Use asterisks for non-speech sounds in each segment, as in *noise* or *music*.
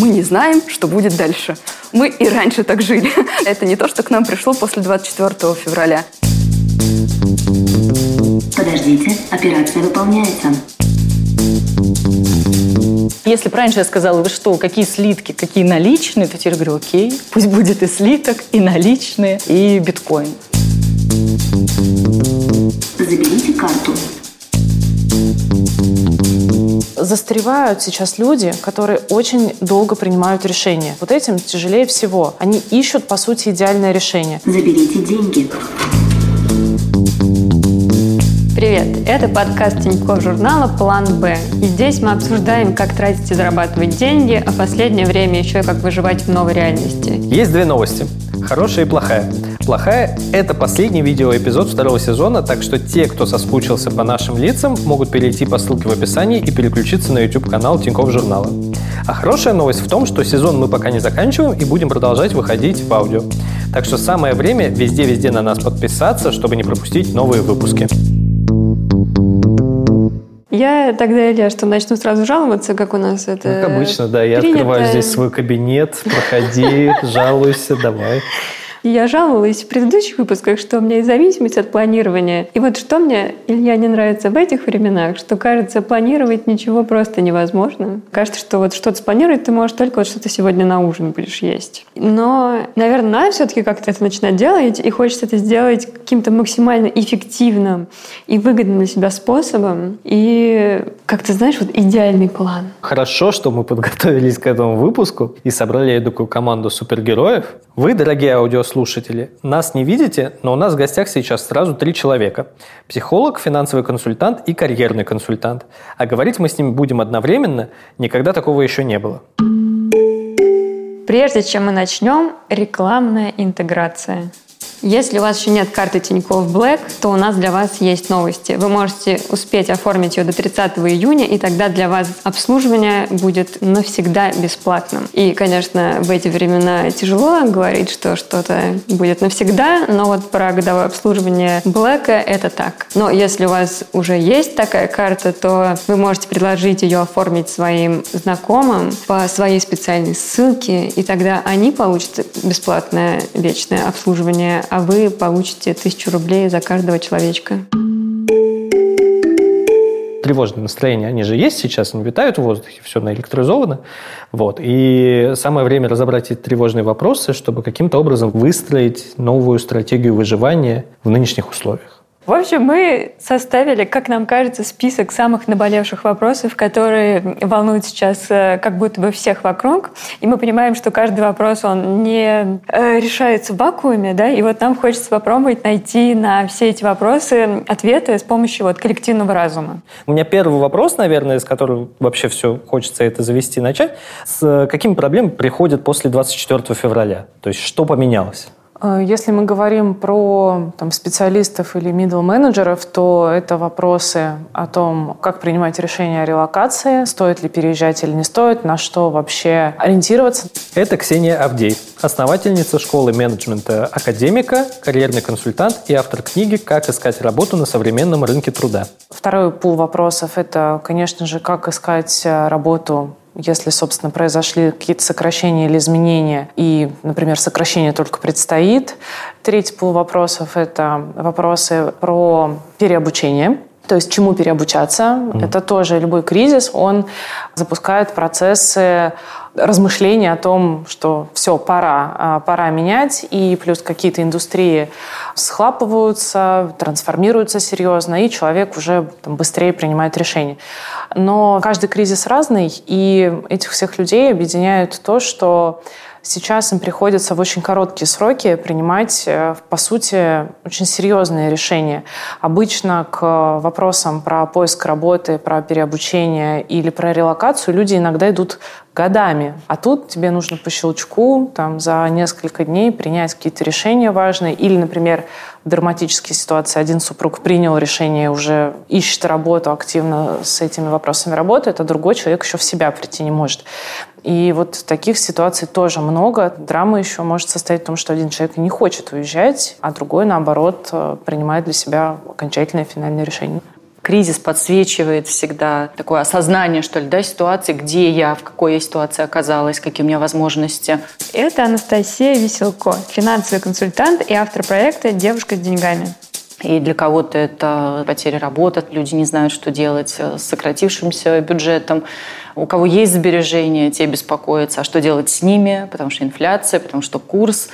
Мы не знаем, что будет дальше. Мы и раньше так жили. *laughs* Это не то, что к нам пришло после 24 февраля. Подождите, операция выполняется. Если бы раньше я сказала, вы что, какие слитки, какие наличные, то теперь говорю, окей, пусть будет и слиток, и наличные, и биткоин. Заберите карту. Застревают сейчас люди, которые очень долго принимают решения. Вот этим тяжелее всего. Они ищут, по сути, идеальное решение. Заберите деньги. Привет! Это подкаст Тинькофф журнала «План Б». И здесь мы обсуждаем, как тратить и зарабатывать деньги, а последнее время еще и как выживать в новой реальности. Есть две новости. Хорошая и плохая. Плохая – это последний видеоэпизод второго сезона, так что те, кто соскучился по нашим лицам, могут перейти по ссылке в описании и переключиться на YouTube-канал Тинькофф журнала. А хорошая новость в том, что сезон мы пока не заканчиваем и будем продолжать выходить в аудио. Так что самое время везде-везде на нас подписаться, чтобы не пропустить новые выпуски. Я тогда, Илья, что начну сразу жаловаться, как у нас это Как обычно, да. Я принято. открываю здесь свой кабинет, проходи, жалуйся, давай. Я жаловалась в предыдущих выпусках, что у меня есть зависимость от планирования. И вот что мне, Илья, не нравится в этих временах, что, кажется, планировать ничего просто невозможно. Кажется, что вот что-то спланировать ты можешь только вот что ты сегодня на ужин будешь есть. Но, наверное, надо все-таки как-то это начинать делать, и хочется это сделать каким-то максимально эффективным и выгодным для себя способом. И как-то, знаешь, вот идеальный план. Хорошо, что мы подготовились к этому выпуску и собрали такую команду супергероев. Вы, дорогие аудиослушатели, нас не видите, но у нас в гостях сейчас сразу три человека. Психолог, финансовый консультант и карьерный консультант. А говорить мы с ними будем одновременно, никогда такого еще не было. Прежде чем мы начнем, рекламная интеграция. Если у вас еще нет карты Тинькофф Black, то у нас для вас есть новости. Вы можете успеть оформить ее до 30 июня, и тогда для вас обслуживание будет навсегда бесплатным. И, конечно, в эти времена тяжело говорить, что что-то будет навсегда, но вот про годовое обслуживание Black это так. Но если у вас уже есть такая карта, то вы можете предложить ее оформить своим знакомым по своей специальной ссылке, и тогда они получат бесплатное вечное обслуживание, а вы получите тысячу рублей за каждого человечка. Тревожные настроения, они же есть сейчас, они витают в воздухе, все наэлектризовано. Вот. И самое время разобрать эти тревожные вопросы, чтобы каким-то образом выстроить новую стратегию выживания в нынешних условиях. В общем, мы составили, как нам кажется, список самых наболевших вопросов, которые волнуют сейчас э, как будто бы всех вокруг. И мы понимаем, что каждый вопрос, он не э, решается в вакууме, да, и вот нам хочется попробовать найти на все эти вопросы ответы с помощью вот коллективного разума. У меня первый вопрос, наверное, с которого вообще все хочется это завести, начать. С какими проблемами приходят после 24 февраля? То есть что поменялось? Э, Если мы говорим про там, специалистов или middle менеджеров, то это вопросы о том, как принимать решения о релокации, стоит ли переезжать или не стоит, на что вообще ориентироваться. Это Ксения Авдей, основательница школы менеджмента академика, карьерный консультант и автор книги «Как искать работу на современном рынке труда». Второй пул вопросов – это, конечно же, как искать э, работу если, собственно, произошли какие-то сокращения или изменения, и, например, сокращение только предстоит. Третий пул вопросов – это вопросы про переобучение. То есть чему переобучаться. Mm. Это тоже любой кризис, он запускает процессы размышления о том, что все, пора, пора менять, и плюс какие-то индустрии схлапываются, трансформируются серьезно, и человек уже там, быстрее принимает решения. Но каждый кризис разный, и этих всех людей объединяет то, что Сейчас им приходится в очень короткие сроки принимать, по сути, очень серьезные решения. Обычно к вопросам про поиск работы, про переобучение или про релокацию люди иногда идут годами. А тут тебе нужно по щелчку там, за несколько дней принять какие-то решения важные. Или, например, в драматической ситуации один супруг принял решение, уже ищет работу, активно с этими вопросами работает, а другой человек еще в себя прийти не может. И вот таких ситуаций тоже много. Драма еще может состоять в том, что один человек не хочет уезжать, а другой, наоборот, принимает для себя окончательное финальное решение. Кризис подсвечивает всегда такое осознание, что ли, да, ситуации, где я, в какой я ситуации оказалась, какие у меня возможности. Это Анастасия Веселко, финансовый консультант и автор проекта «Девушка с деньгами». И для кого-то это потеря работы, люди не знают, что делать с сократившимся бюджетом. У кого есть сбережения, те беспокоятся, а что делать с ними, потому что инфляция, потому что курс.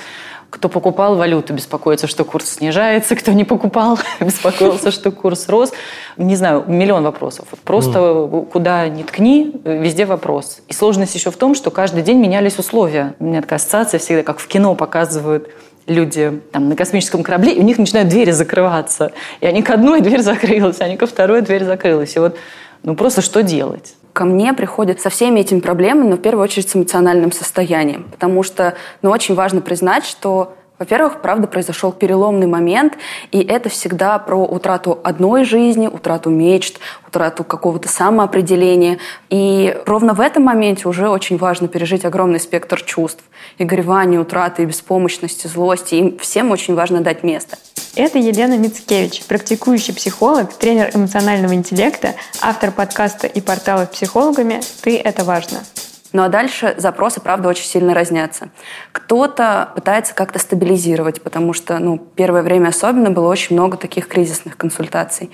Кто покупал валюту, беспокоится, что курс снижается. Кто не покупал, *laughs* беспокоился, что курс рос. Не знаю, миллион вопросов. Просто mm. куда ни ткни, везде вопрос. И сложность еще в том, что каждый день менялись условия. У меня такая ассоциация всегда, как в кино показывают люди там, на космическом корабле, и у них начинают двери закрываться. И они к одной *laughs* дверь закрылась, они ко второй дверь закрылась. И вот ну просто что делать? ко мне приходят со всеми этими проблемами, но в первую очередь с эмоциональным состоянием. Потому что ну, очень важно признать, что во-первых, правда, произошел переломный момент, и это всегда про утрату одной жизни, утрату мечт, утрату какого-то самоопределения. И ровно в этом моменте уже очень важно пережить огромный спектр чувств. И горевания, утраты, и беспомощности, злости. Им всем очень важно дать место. Это Елена Мицкевич, практикующий психолог, тренер эмоционального интеллекта, автор подкаста и портала с психологами «Ты – это важно». Ну а дальше запросы, правда, очень сильно разнятся. Кто-то пытается как-то стабилизировать, потому что ну, первое время особенно было очень много таких кризисных консультаций.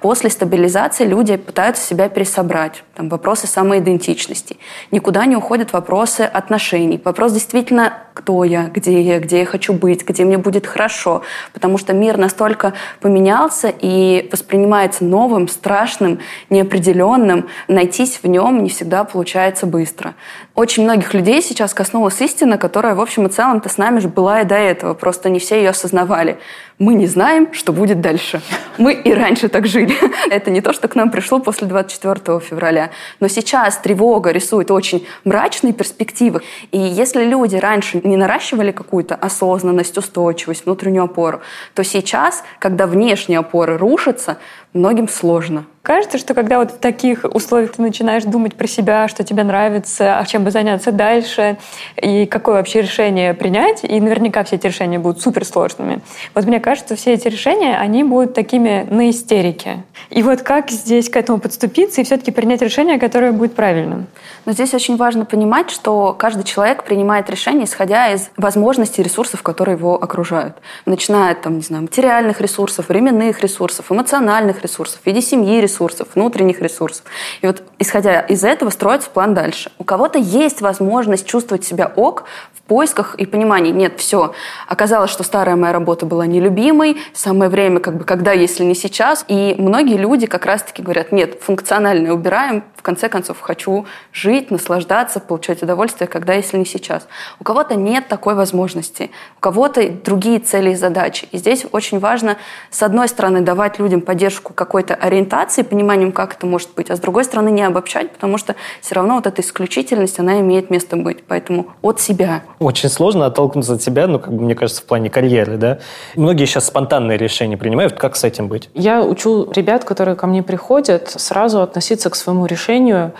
После стабилизации люди пытаются себя пересобрать. Там вопросы самоидентичности. Никуда не уходят вопросы отношений. Вопрос действительно, кто я, где я, где я хочу быть, где мне будет хорошо. Потому что мир настолько поменялся и воспринимается новым, страшным, неопределенным. Найтись в нем не всегда получается быстро. Очень многих людей сейчас коснулась истина, которая, в общем и целом-то с нами же была и до этого. Просто не все ее осознавали. Мы не знаем, что будет дальше. Мы и раньше так жили. *laughs* Это не то, что к нам пришло после 24 февраля. Но сейчас тревога рисует очень мрачные перспективы. И если люди раньше не наращивали какую-то осознанность, устойчивость, внутреннюю опору, то сейчас, когда внешние опоры рушатся, многим сложно. Кажется, что когда вот в таких условиях ты начинаешь думать про себя, что тебе нравится, а чем бы заняться дальше, и какое вообще решение принять, и наверняка все эти решения будут суперсложными. Вот мне кажется, все эти решения, они будут такими на истерике. И вот как здесь к этому подступиться и все-таки принять решение, которое будет правильным? Но здесь очень важно понимать, что каждый человек принимает решение, исходя из возможностей ресурсов, которые его окружают. Начиная там, не знаю, материальных ресурсов, временных ресурсов, эмоциональных ресурсов, в виде семьи ресурсов, внутренних ресурсов. И вот исходя из этого строится план дальше. У кого-то есть возможность чувствовать себя ок в поисках и понимании. Нет, все. Оказалось, что старая моя работа была нелюбимой, самое время, как бы, когда, если не сейчас. И многие люди как раз-таки говорят, нет, функциональное убираем, в конце концов, хочу жить, наслаждаться, получать удовольствие, когда, если не сейчас. У кого-то нет такой возможности, у кого-то другие цели и задачи. И здесь очень важно, с одной стороны, давать людям поддержку какой-то ориентации, пониманием, как это может быть, а с другой стороны, не обобщать, потому что все равно вот эта исключительность, она имеет место быть. Поэтому от себя. Очень сложно оттолкнуться от себя, ну, как бы, мне кажется, в плане карьеры, да. Многие сейчас спонтанные решения принимают. Как с этим быть? Я учу ребят, которые ко мне приходят, сразу относиться к своему решению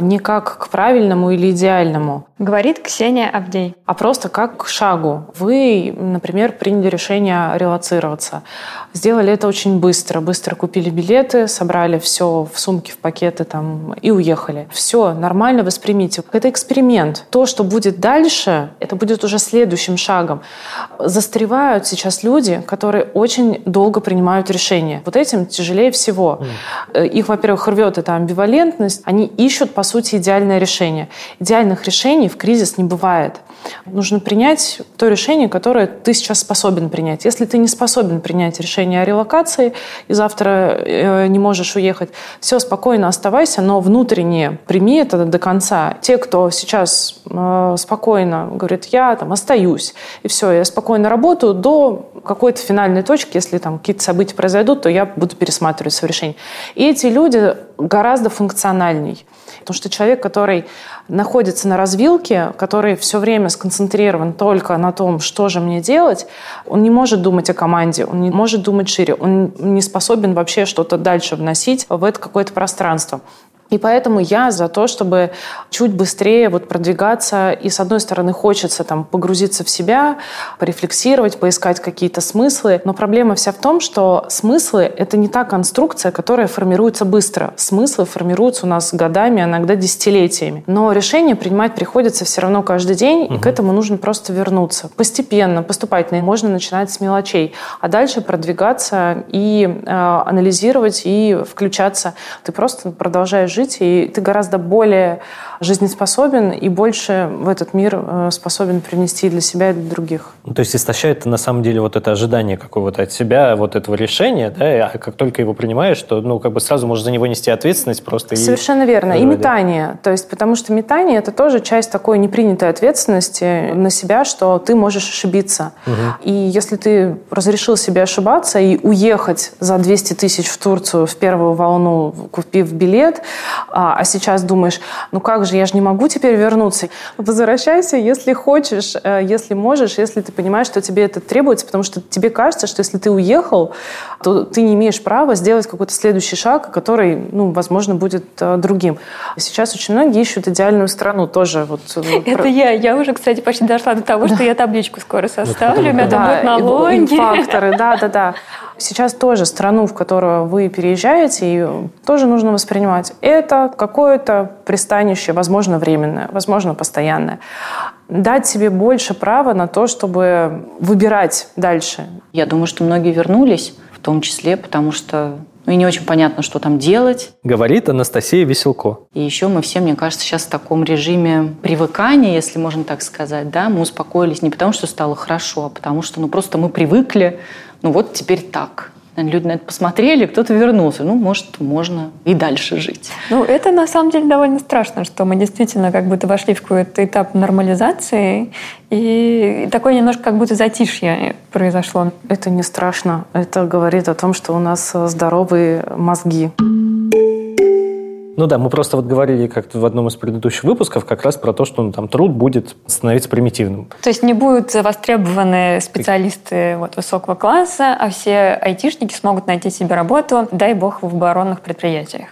не как к правильному или идеальному. Говорит Ксения Авдей. А просто как к шагу. Вы, например, приняли решение релацироваться. Сделали это очень быстро. Быстро купили билеты, собрали все в сумки, в пакеты там и уехали. Все, нормально воспримите. Это эксперимент. То, что будет дальше, это будет уже следующим шагом. Застревают сейчас люди, которые очень долго принимают решения. Вот этим тяжелее всего. Mm. Их, во-первых, рвет эта амбивалентность. Они ищут, по сути, идеальное решение. Идеальных решений в кризис не бывает. Нужно принять то решение, которое ты сейчас способен принять. Если ты не способен принять решение о релокации и завтра э, не можешь уехать, все, спокойно оставайся, но внутренне прими это до конца. Те, кто сейчас э, спокойно говорит, я там остаюсь, и все, я спокойно работаю до какой-то финальной точки, если там какие-то события произойдут, то я буду пересматривать свое решение. И эти люди гораздо функциональней. Потому что человек, который находится на развилке, который все время сконцентрирован только на том, что же мне делать, он не может думать о команде, он не может думать шире, он не способен вообще что-то дальше вносить в это какое-то пространство. И поэтому я за то, чтобы чуть быстрее вот продвигаться. И, с одной стороны, хочется там погрузиться в себя, порефлексировать, поискать какие-то смыслы. Но проблема вся в том, что смыслы — это не та конструкция, которая формируется быстро. Смыслы формируются у нас годами, иногда десятилетиями. Но решение принимать приходится все равно каждый день, угу. и к этому нужно просто вернуться. Постепенно, поступательно. Можно начинать с мелочей, а дальше продвигаться и э, анализировать, и включаться. Ты просто продолжаешь жить, и ты гораздо более жизнеспособен и больше в этот мир э, способен принести для себя и для других. Ну, то есть истощает на самом деле вот это ожидание какого-то от себя, вот этого решения, да, а как только его принимаешь, то ну, как бы сразу можешь за него нести ответственность просто. Совершенно и... верно. И метание. То есть, потому что метание – это тоже часть такой непринятой ответственности на себя, что ты можешь ошибиться. Угу. И если ты разрешил себе ошибаться и уехать за 200 тысяч в Турцию в первую волну, купив билет, а, а сейчас думаешь, ну как же, я же не могу теперь вернуться. Возвращайся, если хочешь, э, если можешь, если ты понимаешь, что тебе это требуется, потому что тебе кажется, что если ты уехал, то ты не имеешь права сделать какой-то следующий шаг, который, ну, возможно, будет э, другим. Сейчас очень многие ищут идеальную страну тоже. Вот, э, *laughs* это я. Я уже, кстати, почти дошла до того, что я табличку скоро составлю, у меня там будут налоги. Факторы, да, да, да. *laughs* Сейчас тоже страну, в которую вы переезжаете, ее тоже нужно воспринимать. Это какое-то пристанище, возможно, временное, возможно, постоянное. Дать себе больше права на то, чтобы выбирать дальше. Я думаю, что многие вернулись, в том числе потому что ну и не очень понятно, что там делать. Говорит Анастасия Веселко. И еще мы все, мне кажется, сейчас в таком режиме привыкания, если можно так сказать, да, мы успокоились не потому, что стало хорошо, а потому что, ну, просто мы привыкли, ну вот теперь так. Люди на это посмотрели, кто-то вернулся. Ну, может, можно и дальше жить. Ну, это на самом деле довольно страшно, что мы действительно как будто вошли в какой-то этап нормализации, и такое немножко как будто затишье произошло. Это не страшно. Это говорит о том, что у нас здоровые мозги. Ну да, мы просто вот говорили как-то в одном из предыдущих выпусков как раз про то, что ну, там труд будет становиться примитивным. То есть не будут востребованы специалисты вот, высокого класса, а все айтишники смогут найти себе работу, дай бог, в оборонных предприятиях.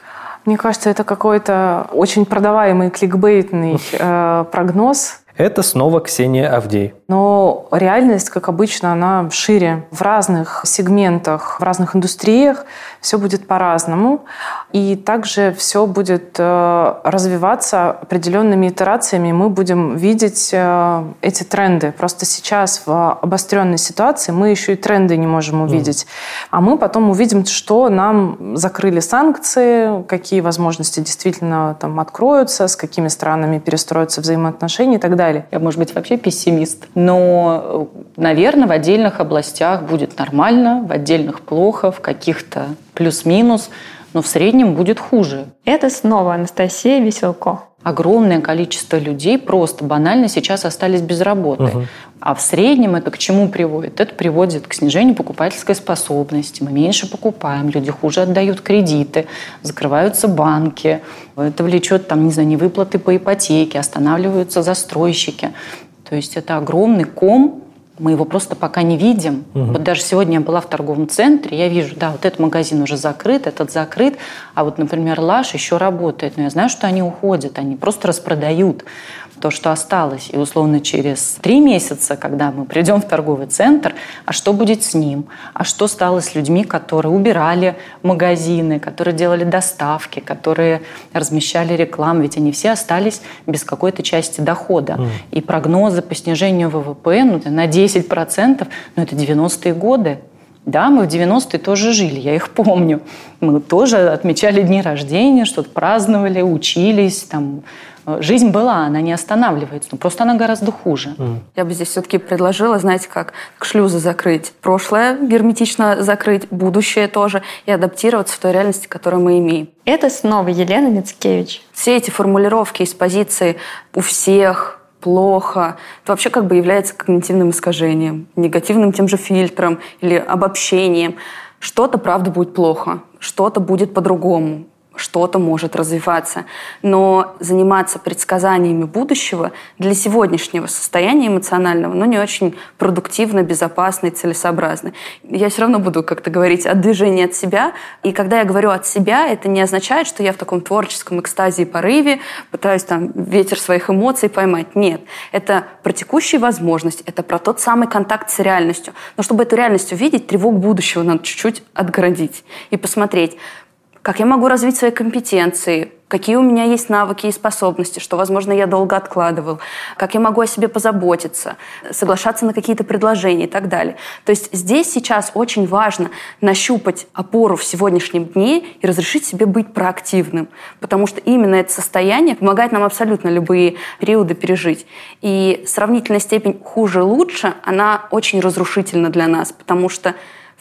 Мне кажется, это какой-то очень продаваемый кликбейтный *laughs* э, прогноз. Это снова Ксения Авдей. Но реальность, как обычно, она шире. В разных сегментах, в разных индустриях все будет по-разному. И также все будет э, развиваться определенными итерациями. Мы будем видеть э, эти тренды. Просто сейчас в обостренной ситуации мы еще и тренды не можем увидеть. Mm. А мы потом увидим, что нам закрыли санкции, какие возможности действительно там откроются, с какими странами перестроятся взаимоотношения и так далее далее. Я, может быть, вообще пессимист. Но, наверное, в отдельных областях будет нормально, в отдельных плохо, в каких-то плюс-минус, но в среднем будет хуже. Это снова Анастасия Веселко. Огромное количество людей просто банально сейчас остались без работы. Угу. А в среднем это к чему приводит? Это приводит к снижению покупательской способности. Мы меньше покупаем, люди хуже отдают кредиты, закрываются банки. Это влечет, там, не знаю, невыплаты по ипотеке, останавливаются застройщики. То есть это огромный ком мы его просто пока не видим. Угу. Вот даже сегодня я была в торговом центре, я вижу, да, вот этот магазин уже закрыт, этот закрыт, а вот, например, Лаш еще работает, но я знаю, что они уходят, они просто распродают то, что осталось. И условно через три месяца, когда мы придем в торговый центр, а что будет с ним? А что стало с людьми, которые убирали магазины, которые делали доставки, которые размещали рекламу? Ведь они все остались без какой-то части дохода. Mm. И прогнозы по снижению ВВП ну, на 10%, ну это 90-е годы. Да, мы в 90-е тоже жили, я их помню. Мы тоже отмечали дни рождения, что-то праздновали, учились, там, жизнь была, она не останавливается, но просто она гораздо хуже. Я бы здесь все-таки предложила, знаете, как, как шлюзы закрыть. Прошлое герметично закрыть, будущее тоже, и адаптироваться в той реальности, которую мы имеем. Это снова Елена Мицкевич. Все эти формулировки из позиции «у всех», плохо. Это вообще как бы является когнитивным искажением, негативным тем же фильтром или обобщением. Что-то, правда, будет плохо, что-то будет по-другому что-то может развиваться. Но заниматься предсказаниями будущего для сегодняшнего состояния эмоционального, ну, не очень продуктивно, безопасно и целесообразно. Я все равно буду как-то говорить о движении от себя. И когда я говорю от себя, это не означает, что я в таком творческом экстазе и порыве пытаюсь там ветер своих эмоций поймать. Нет. Это про текущие возможности, это про тот самый контакт с реальностью. Но чтобы эту реальность увидеть, тревог будущего надо чуть-чуть отгородить и посмотреть, как я могу развить свои компетенции, какие у меня есть навыки и способности, что, возможно, я долго откладывал, как я могу о себе позаботиться, соглашаться на какие-то предложения и так далее. То есть здесь сейчас очень важно нащупать опору в сегодняшнем дне и разрешить себе быть проактивным, потому что именно это состояние помогает нам абсолютно любые периоды пережить. И сравнительная степень хуже-лучше, она очень разрушительна для нас, потому что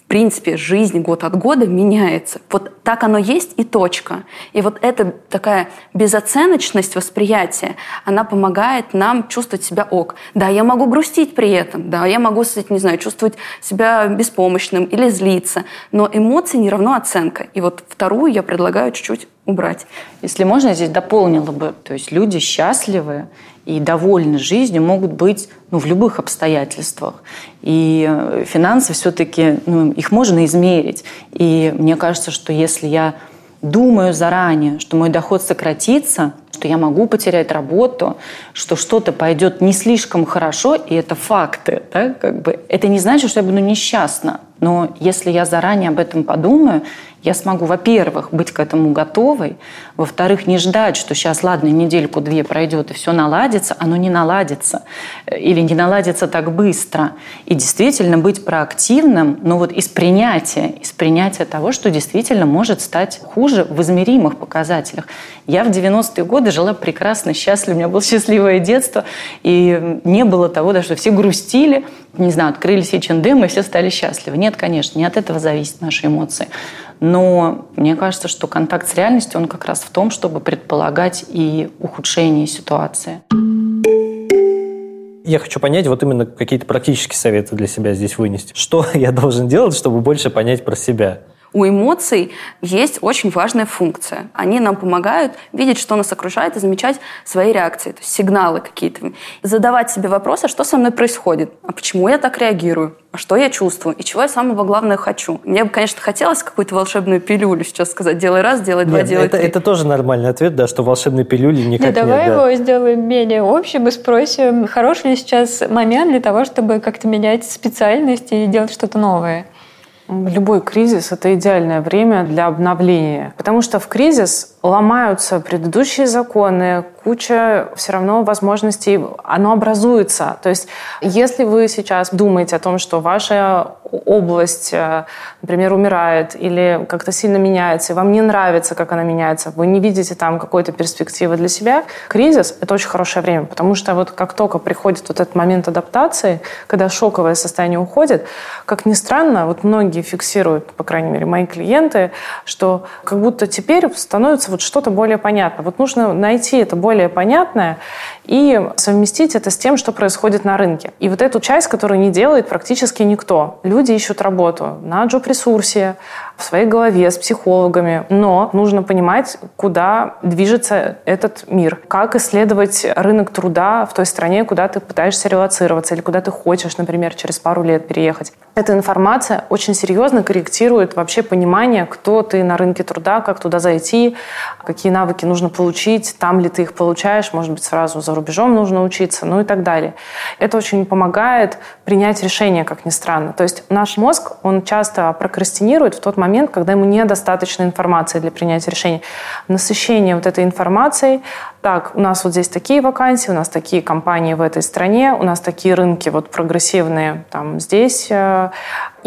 принципе, жизнь год от года меняется. Вот так оно есть и точка. И вот эта такая безоценочность восприятия, она помогает нам чувствовать себя ок. Да, я могу грустить при этом, да, я могу, не знаю, чувствовать себя беспомощным или злиться, но эмоции не равно оценка. И вот вторую я предлагаю чуть-чуть убрать. Если можно, здесь дополнила бы, то есть люди счастливые и довольны жизнью могут быть ну, в любых обстоятельствах. И э, финансы все-таки, ну, их можно измерить. И мне кажется, что если я думаю заранее, что мой доход сократится, что я могу потерять работу, что что-то пойдет не слишком хорошо, и это факты, да, как бы, это не значит, что я буду несчастна. Но если я заранее об этом подумаю, я смогу, во-первых, быть к этому готовой, во-вторых, не ждать, что сейчас, ладно, недельку-две пройдет и все наладится, оно не наладится или не наладится так быстро. И действительно быть проактивным, но вот из принятия, из принятия того, что действительно может стать хуже в измеримых показателях. Я в 90-е годы жила прекрасно, счастливо, у меня было счастливое детство, и не было того, да, что все грустили, не знаю, открылись H&M, и все стали счастливы. Нет, конечно, не от этого зависят наши эмоции. Но мне кажется, что контакт с реальностью, он как раз в том, чтобы предполагать и ухудшение ситуации. Я хочу понять, вот именно какие-то практические советы для себя здесь вынести. Что *laughs* я должен делать, чтобы больше понять про себя? У эмоций есть очень важная функция. Они нам помогают видеть, что нас окружает, и замечать свои реакции, то есть сигналы какие-то. Задавать себе вопросы, а что со мной происходит, а почему я так реагирую, а что я чувствую, и чего я самого главного хочу. Мне бы, конечно, хотелось какую-то волшебную пилюлю сейчас сказать, делай раз, делай два, Нет, делай это, три. это тоже нормальный ответ, да, что волшебной пилюли никак Не, давай нет. да. его сделаем менее общим и спросим, хороший ли сейчас момент для того, чтобы как-то менять специальность и делать что-то новое. Любой кризис – это идеальное время для обновления. Потому что в кризис ломаются предыдущие законы, куча все равно возможностей, оно образуется. То есть если вы сейчас думаете о том, что ваша область, э, например, умирает или как-то сильно меняется, и вам не нравится, как она меняется, вы не видите там какой-то перспективы для себя, кризис – это очень хорошее время, потому что вот как только приходит вот этот момент адаптации, когда шоковое состояние уходит, как ни странно, вот многие фиксируют, по крайней мере, мои клиенты, что как будто теперь становится вот что-то более понятно. Вот нужно найти это более понятное и совместить это с тем, что происходит на рынке. И вот эту часть, которую не делает практически никто. Люди ищут работу на джоб-ресурсе, в своей голове, с психологами. Но нужно понимать, куда движется этот мир. Как исследовать рынок труда в той стране, куда ты пытаешься релацироваться или куда ты хочешь, например, через пару лет переехать. Эта информация очень серьезно корректирует вообще понимание, кто ты на рынке труда, как туда зайти, какие навыки нужно получить, там ли ты их получаешь, может быть, сразу за рубежом нужно учиться, ну и так далее. Это очень помогает принять решение, как ни странно. То есть наш мозг, он часто прокрастинирует в тот момент, момент, когда ему недостаточно информации для принятия решений. Насыщение вот этой информацией, так, у нас вот здесь такие вакансии, у нас такие компании в этой стране, у нас такие рынки вот прогрессивные там здесь, э,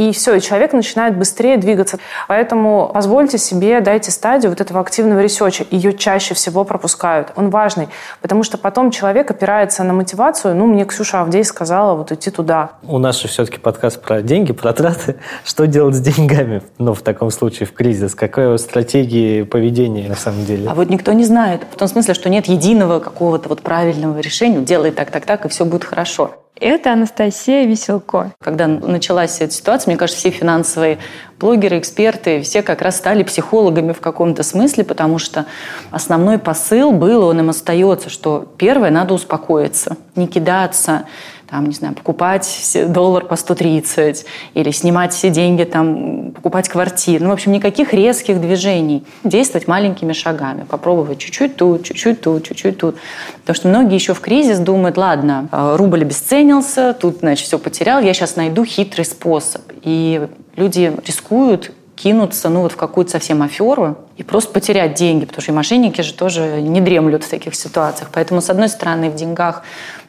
и все, и человек начинает быстрее двигаться. Поэтому позвольте себе, дайте стадию вот этого активного research а. Ее чаще всего пропускают. Он важный, потому что потом человек опирается на мотивацию. Ну, мне Ксюша Авдей сказала вот идти туда. У нас же все-таки подкаст про деньги, про траты. *laughs* Что делать с деньгами, ну, в таком случае, в кризис? Какая стратегия поведения на самом деле? А вот никто не знает. В том смысле, что нет единого какого-то вот правильного решения. Делай так, так, так, и все будет хорошо. Это Анастасия Веселко. Когда началась эта ситуация, мне кажется, все финансовые блогеры, эксперты, все как раз стали психологами в каком-то смысле, потому что основной посыл был, он им остается, что первое, надо успокоиться, не кидаться, там, не знаю, покупать доллар по 130 или снимать все деньги, там, покупать квартиру. Ну, в общем, никаких резких движений. Действовать маленькими шагами. Попробовать чуть-чуть тут, чуть-чуть тут, чуть-чуть тут. Потому что многие еще в кризис думают, ладно, э, рубль обесценился, тут, значит, все потерял, я сейчас найду хитрый способ. И люди рискуют кинуться ну, вот в какую-то совсем аферу и просто потерять деньги, потому что и мошенники же тоже не дремлют в таких ситуациях. Поэтому, с одной стороны, в деньгах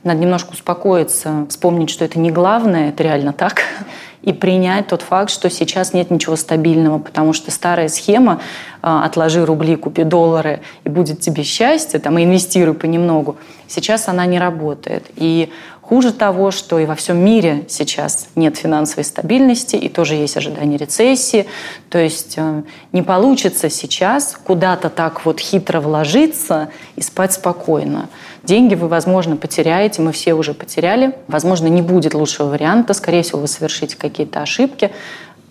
надо немножко успокоиться, вспомнить, что это не главное, это реально так, *laughs* и принять тот факт, что сейчас нет ничего стабильного, потому что старая схема а, «отложи рубли, купи доллары, и будет тебе счастье», там, и инвестируй понемногу, сейчас она не работает. И Хуже того, что и во всем мире сейчас нет финансовой стабильности, и тоже есть ожидание рецессии. То есть э, не получится сейчас куда-то так вот хитро вложиться и спать спокойно. Деньги вы, возможно, потеряете, мы все уже потеряли. Возможно, не будет лучшего варианта, скорее всего, вы совершите какие-то ошибки.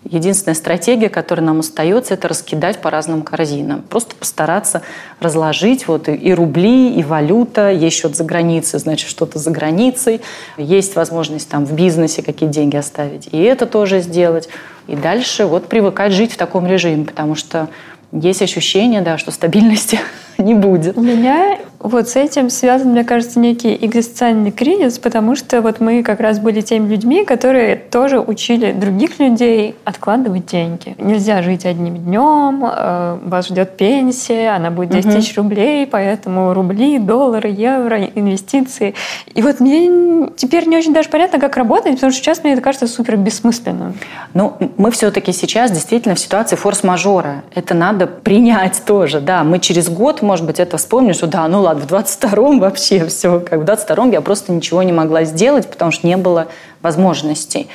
Единственная стратегия, которая нам остается, это раскидать по разным корзинам. Просто постараться разложить вот и рубли, и валюта. Есть счет за границей, значит, что-то за границей. Есть возможность там в бизнесе какие деньги оставить. И это тоже сделать. И дальше вот привыкать жить в таком режиме, потому что есть ощущение, да, что стабильности *laughs* *laughs* не будет. У меня вот с этим связан, мне кажется, некий экзистенциальный кризис, потому что вот мы как раз были теми людьми, которые тоже учили других людей откладывать деньги. Нельзя жить одним днем, э, вас ждет пенсия, она будет 10 тысяч рублей, поэтому рубли, доллары, евро, инвестиции. И вот мне теперь не очень даже понятно, как работать, потому что сейчас мне это кажется супер бессмысленным. Ну, мы все-таки сейчас действительно в ситуации форс-мажора. Это надо принять тоже, да. Мы через год, может быть, это вспомним, что да, ну ладно, в 22-м вообще все. Как в 22-м я просто ничего не могла сделать, потому что не было возможностей.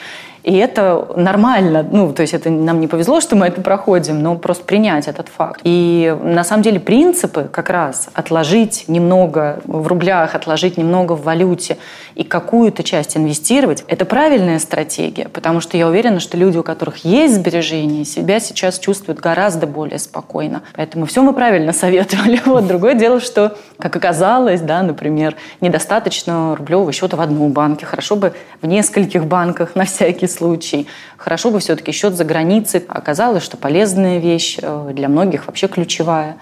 И это нормально. Ну, то есть это нам не повезло, что мы это проходим, но просто принять этот факт. И на самом деле принципы как раз отложить немного в рублях, отложить немного в валюте и какую-то часть инвестировать, это правильная стратегия, потому что я уверена, что люди, у которых есть сбережения, себя сейчас чувствуют гораздо более спокойно. Поэтому все мы правильно советовали. *laughs* Вот другое дело, что, как оказалось, да, например, недостаточно рублевого счета в одном банке. Хорошо бы в нескольких банках на всякий случай. Хорошо бы все-таки счет за границей. Оказалось, что полезная вещь э, для многих вообще ключевая.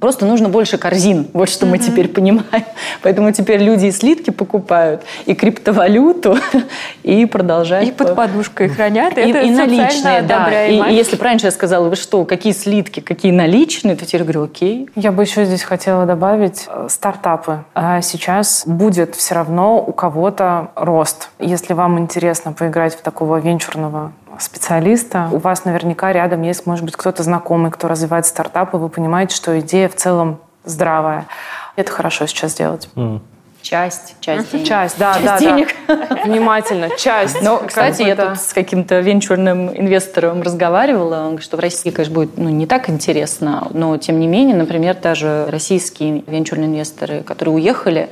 Просто нужно больше корзин, вот что mm-hmm. мы теперь понимаем. *laughs* Поэтому теперь люди и слитки покупают, и криптовалюту, *laughs* и продолжают. И под подушкой хранят, и, это и наличные, да. И, и если бы раньше я сказала, вы что, какие слитки, какие наличные, то теперь говорю, окей. Я бы еще здесь хотела добавить э, стартапы. А сейчас будет все равно у кого-то рост. Если вам интересно поиграть в такого венчурного специалиста. У вас наверняка рядом есть, может быть, кто-то знакомый, кто развивает стартапы, вы понимаете, что идея в целом здравая. Это хорошо сейчас делать. Mm. Часть, часть денег. Часть, да, часть да, денег. Да. *laughs* Внимательно, часть. Но, кстати, я тут с каким-то венчурным инвестором разговаривала, он говорит, что в России, конечно, будет ну, не так интересно, но, тем не менее, например, даже российские венчурные инвесторы, которые уехали,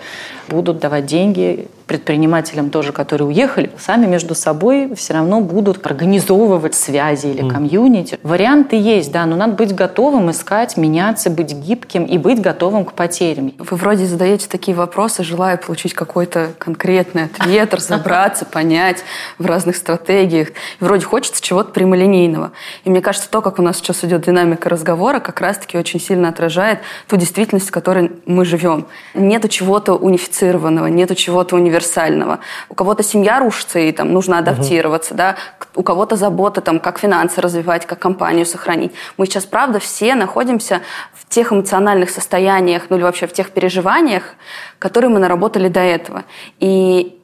будут давать деньги предпринимателям тоже, которые уехали, сами между собой все равно будут организовывать связи или комьюнити. Варианты есть, да, но надо быть готовым искать, меняться, быть гибким и быть готовым к потерям. Вы вроде задаете такие вопросы, желая получить какой-то конкретный ответ, разобраться, понять в разных стратегиях. Вроде хочется чего-то прямолинейного. И мне кажется, то, как у нас сейчас идет динамика разговора, как раз-таки очень сильно отражает ту действительность, в которой мы живем. Нету чего-то унифицированного, нету чего-то универсального универсального. У кого-то семья рушится, и там нужно адаптироваться, угу. да, у кого-то забота, там, как финансы развивать, как компанию сохранить. Мы сейчас, правда, все находимся в тех эмоциональных состояниях, ну или вообще в тех переживаниях, которые мы наработали до этого.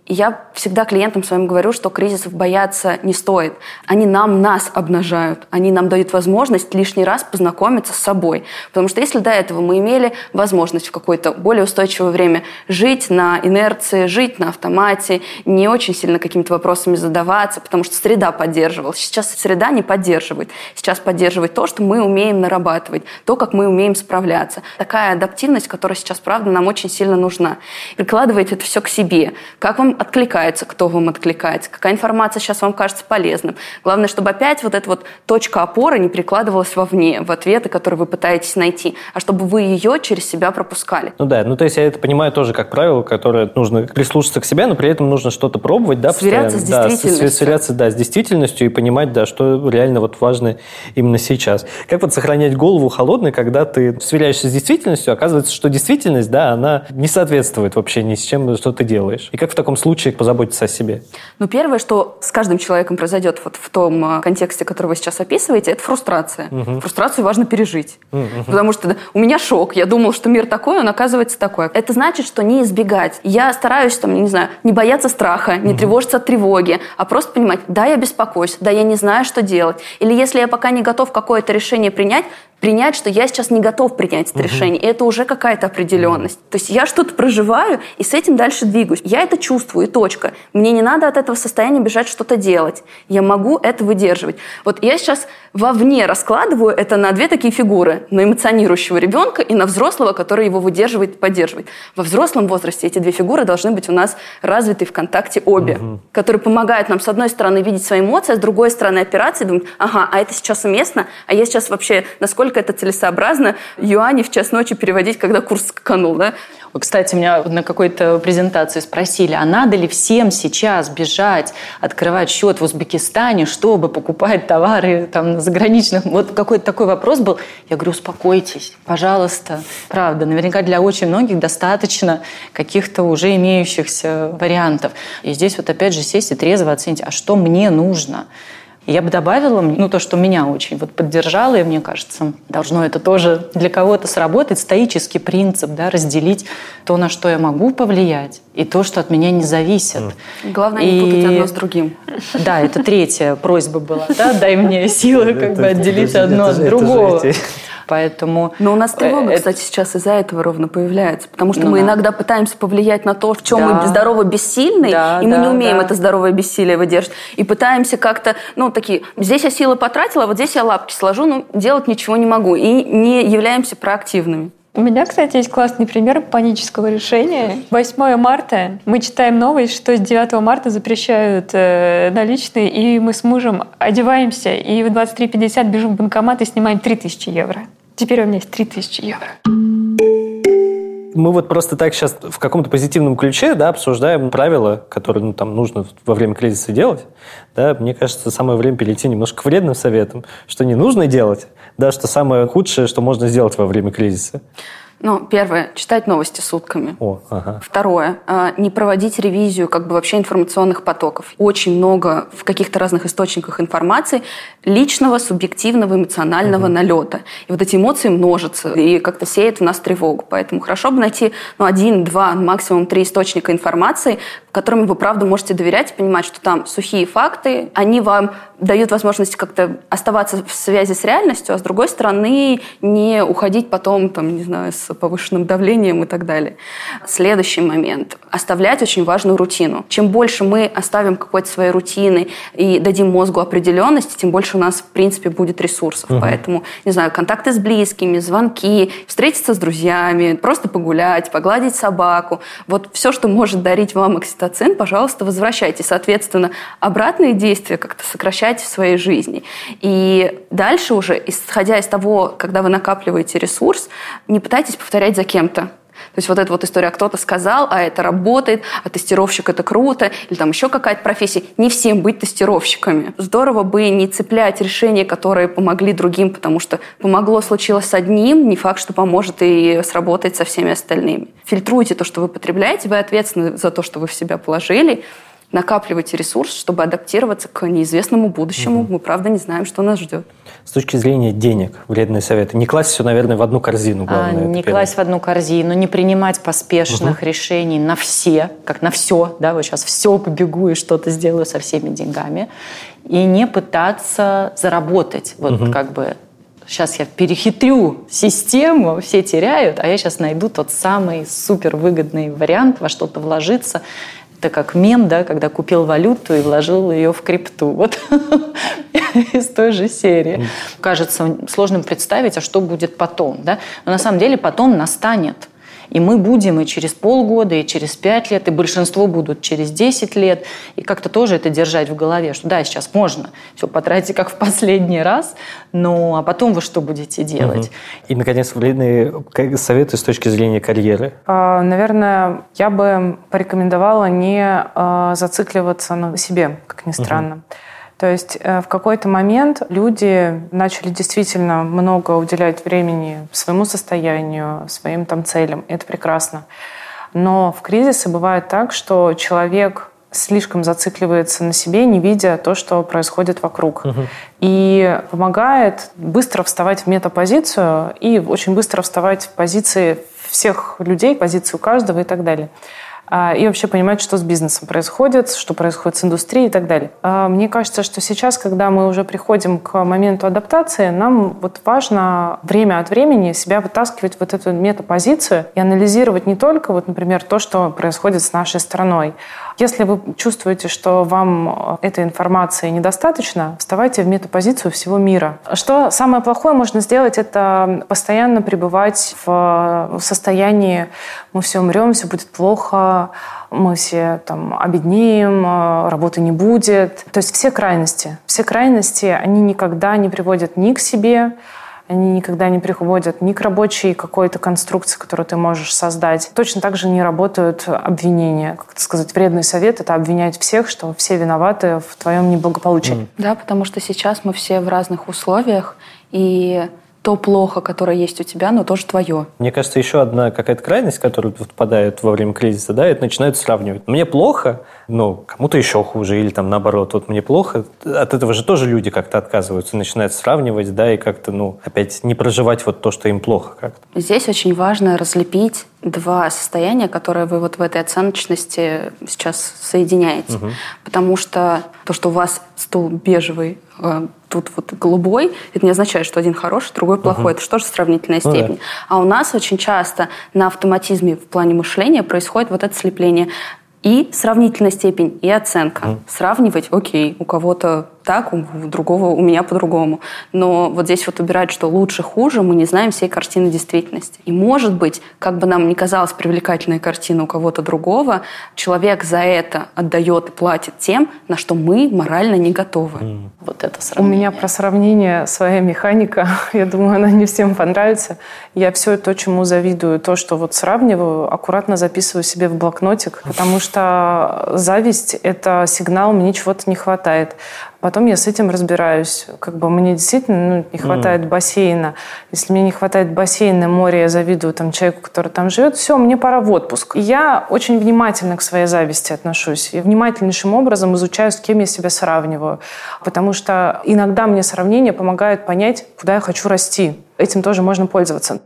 Я всегда клиентам своим говорю, что кризисов бояться не стоит. Они нам нас обнажают, они нам дают возможность лишний раз познакомиться с собой. Потому что если до этого мы имели возможность в какое-то более устойчивое время жить на инерции, жить на автомате, не очень сильно какими-то вопросами задаваться, потому что среда поддерживала. Сейчас среда не поддерживает. Сейчас поддерживает то, что мы умеем нарабатывать, то, как мы умеем справляться. Такая адаптивность, которая сейчас, правда, нам очень сильно нужна. Прикладывайте это все к себе. Как вам вам откликается, кто вам откликается, какая информация сейчас вам кажется полезным. Главное, чтобы опять вот эта вот точка опоры не перекладывалась вовне, в ответы, которые вы пытаетесь найти, а чтобы вы ее через себя пропускали. Ну да, ну то есть я это понимаю тоже как правило, которое нужно прислушаться к себе, но при этом нужно что-то пробовать, да, Сверяться постоянно. с действительностью. Да, сверяться, да, с действительностью и понимать, да, что реально вот важно именно сейчас. Как вот сохранять голову холодной, когда ты сверяешься с действительностью, оказывается, что действительность, да, она не соответствует вообще ни с чем, что ты делаешь. И как в таком случае позаботиться о себе? Ну, первое, что с каждым человеком произойдет вот в том э, контексте, который вы сейчас описываете, это фрустрация. Фрустрацию важно пережить. Потому что да, у меня шок. Я думал, что мир такой, он оказывается такой. Это значит, что не избегать. Я стараюсь, там, не знаю, не бояться страха, не тревожиться от тревоги, а просто понимать, да, я беспокоюсь, да, я не знаю, что делать. Или если я пока не готов какое-то решение принять, принять, что я сейчас не готов принять это решение. И это уже какая-то определенность. То есть я что-то проживаю и с этим дальше двигаюсь. Я это чувствую, и точка. Мне не надо от этого состояния бежать что-то делать. Я могу это выдерживать. Вот я сейчас вовне раскладываю это на две такие фигуры. На эмоционирующего ребенка и на взрослого, который его выдерживает и поддерживает. Во взрослом возрасте эти две фигуры должны быть у нас развиты в контакте обе, которые помогают нам, с одной стороны, видеть свои эмоции, а с другой стороны, опираться и думать, ага, а это сейчас уместно, а я сейчас вообще, насколько это целесообразно, юани в час ночи переводить, когда курс скаканул, да? Кстати, меня на какой-то презентации спросили, а надо ли всем сейчас бежать, открывать счет в Узбекистане, чтобы покупать товары там, заграничных? Вот какой-то такой вопрос был. Я говорю, успокойтесь, пожалуйста. Правда, наверняка для очень многих достаточно каких-то уже имеющихся вариантов. И здесь вот опять же сесть и трезво оценить, а что мне нужно? Я бы добавила, ну, то, что меня очень вот поддержало, и мне кажется, должно это тоже для кого-то сработать, стоический принцип, да, разделить то, на что я могу повлиять, и то, что от меня не зависит. Главное не путать одно с другим. *laughs* Да, это третья просьба была, да, дай мне силы как бы отделить одно от другого. Поэтому... Но у нас тревога, э, кстати, сейчас из-за этого ровно появляется. Потому что Ну мы да. иногда пытаемся повлиять на то, в чем Да. мы здорово бессильны, Да, и мы да, не умеем да. это здоровое бессилие выдержать. И пытаемся как-то, ну, такие, здесь я силы потратила, а вот здесь я лапки сложу, но делать ничего не могу. И не являемся проактивными. У меня, кстати, есть классный пример панического решения. 8 марта мы читаем новость, что с 9 марта запрещают э, наличные, и мы с мужем одеваемся и в 23.50 бежим в банкомат и снимаем 3000 евро. Теперь у меня есть 3000 евро. Мы вот просто так сейчас в каком-то позитивном ключе да, обсуждаем правила, которые ну, там нужно во время кризиса делать. Да, мне кажется, самое время перейти немножко к вредным советам, что не нужно делать, да, что самое худшее, что можно сделать во время кризиса. Ну, первое, читать новости сутками. О, ага. Второе, а, не проводить ревизию как бы вообще информационных потоков. Очень много в каких-то разных источниках информации личного, субъективного, эмоционального налета. И вот эти эмоции множатся и как-то сеют в нас тревогу. Поэтому хорошо бы найти ну, один, два, максимум три источника информации, которым вы правда можете доверять и понимать, что там сухие факты, они вам дают возможность как-то оставаться в связи с реальностью, а с другой стороны не уходить потом, там, не знаю, с повышенным давлением и так далее. Следующий момент. Оставлять очень важную рутину. Чем больше мы оставим какой-то своей рутины и дадим мозгу определенности, тем больше у нас, в принципе, будет ресурсов. Поэтому, не знаю, контакты с близкими, звонки, встретиться с друзьями, просто погулять, погладить собаку. Вот все, что может дарить вам окситоцин, пожалуйста, возвращайте. Соответственно, обратные действия как-то сокращайте в своей жизни. И дальше уже, исходя из того, когда вы накапливаете ресурс, не пытайтесь повторять за кем-то. То есть вот эта вот история, кто-то сказал, а это работает, а тестировщик это круто, или там еще какая-то профессия. Не всем быть тестировщиками. Здорово бы не цеплять решения, которые помогли другим, потому что помогло, случилось с одним, не факт, что поможет и сработает со всеми остальными. Фильтруйте то, что вы потребляете, вы ответственны за то, что вы в себя положили, накапливайте ресурс, чтобы адаптироваться к неизвестному будущему. Мы, правда, не знаем, что нас ждет. С точки зрения денег, вредные советы. Не класть все, наверное, в одну корзину. А, Главное, это не первое. класть в одну корзину, не принимать поспешных решений на все, как на все, да, вот сейчас все побегу и что-то сделаю со всеми деньгами, и не пытаться заработать, вот как бы сейчас я перехитрю систему, все теряют, а я сейчас найду тот самый супер выгодный вариант во что-то вложиться. Это как мем, да, когда купил валюту и вложил ее в крипту. Вот *laughs* из той же серии. Кажется сложным представить, а что будет потом. Да? Но на самом деле потом настанет. И мы будем и через полгода, и через пять лет, и большинство будут через 10 лет. И как-то тоже это держать в голове, что да, сейчас можно все потратить как в последний раз, но а потом вы что будете делать? Угу. И, наконец, вредные советы с точки зрения карьеры. А, наверное, я бы порекомендовала не а, зацикливаться на себе, как ни странно. Угу. То есть э, в какой-то момент люди начали действительно много уделять времени своему состоянию, своим там целям. Это прекрасно. Но в кризисы бывает так, что человек слишком зацикливается на себе, не видя то, что происходит вокруг. Угу. И помогает быстро вставать в метапозицию и очень быстро вставать в позиции всех людей, позицию каждого и так далее. А, и вообще понимать, что с бизнесом происходит, что происходит с индустрией и так далее. А, мне кажется, что сейчас, когда мы уже приходим к моменту адаптации, нам вот важно время от времени себя вытаскивать вот эту метапозицию и анализировать не только, вот, например, то, что происходит с нашей страной. Если вы чувствуете, что вам этой информации недостаточно, вставайте в метапозицию всего мира. Что самое плохое можно сделать, это постоянно пребывать в состоянии «мы все умрем, все будет плохо», мы все там обеднеем, э, работы не будет. То есть все крайности. Все крайности, они никогда не приводят ни к себе, они никогда не приводят ни к рабочей какой-то конструкции, которую ты можешь создать. Точно так же не работают обвинения. Как сказать, вредный совет — это обвинять всех, что все виноваты в твоем неблагополучии. Да, потому что сейчас мы все в разных условиях, и то плохо, которое есть у тебя, но тоже твое. Мне кажется, еще одна какая-то крайность, которая впадает во время кризиса, да, это начинают сравнивать. Мне плохо, ну, кому-то еще хуже, или там наоборот, вот мне плохо. От этого же тоже люди как-то отказываются, начинают сравнивать, да, и как-то, ну, опять не проживать вот то, что им плохо как-то. Здесь очень важно разлепить два состояния, которые вы вот в этой оценочности сейчас соединяете. Угу. Потому что то, что у вас стул бежевый, а тут вот голубой, это не означает, что один хороший, другой плохой. Угу. Это же сравнительная ну, степень. Да. А у нас очень часто на автоматизме в плане мышления происходит вот это слепление и сравнительная степень, и оценка. Mm. Сравнивать, окей, у кого-то так, у другого, у меня по-другому. Но вот здесь вот убирать, что лучше, хуже, мы не знаем всей картины действительности. И может быть, как бы нам ни казалась привлекательная картина у кого-то другого, человек за это отдает и платит тем, на что мы морально не готовы. Mm. Вот это сравнение. У меня про сравнение своя механика. *laughs* Я думаю, она не всем понравится. Я все то, чему завидую, то, что вот сравниваю, аккуратно записываю себе в блокнотик, потому что зависть – это сигнал, мне чего-то не хватает. Потом я с этим разбираюсь. Как бы мне действительно ну, не хватает mm. бассейна. Если мне не хватает бассейна, моря, я завидую там человеку, который там живет, все, мне пора в отпуск. И я очень внимательно к своей зависти отношусь. Я внимательнейшим образом изучаю, с кем я себя сравниваю. Потому что иногда мне сравнение помогает понять, куда я хочу расти. Этим тоже можно пользоваться.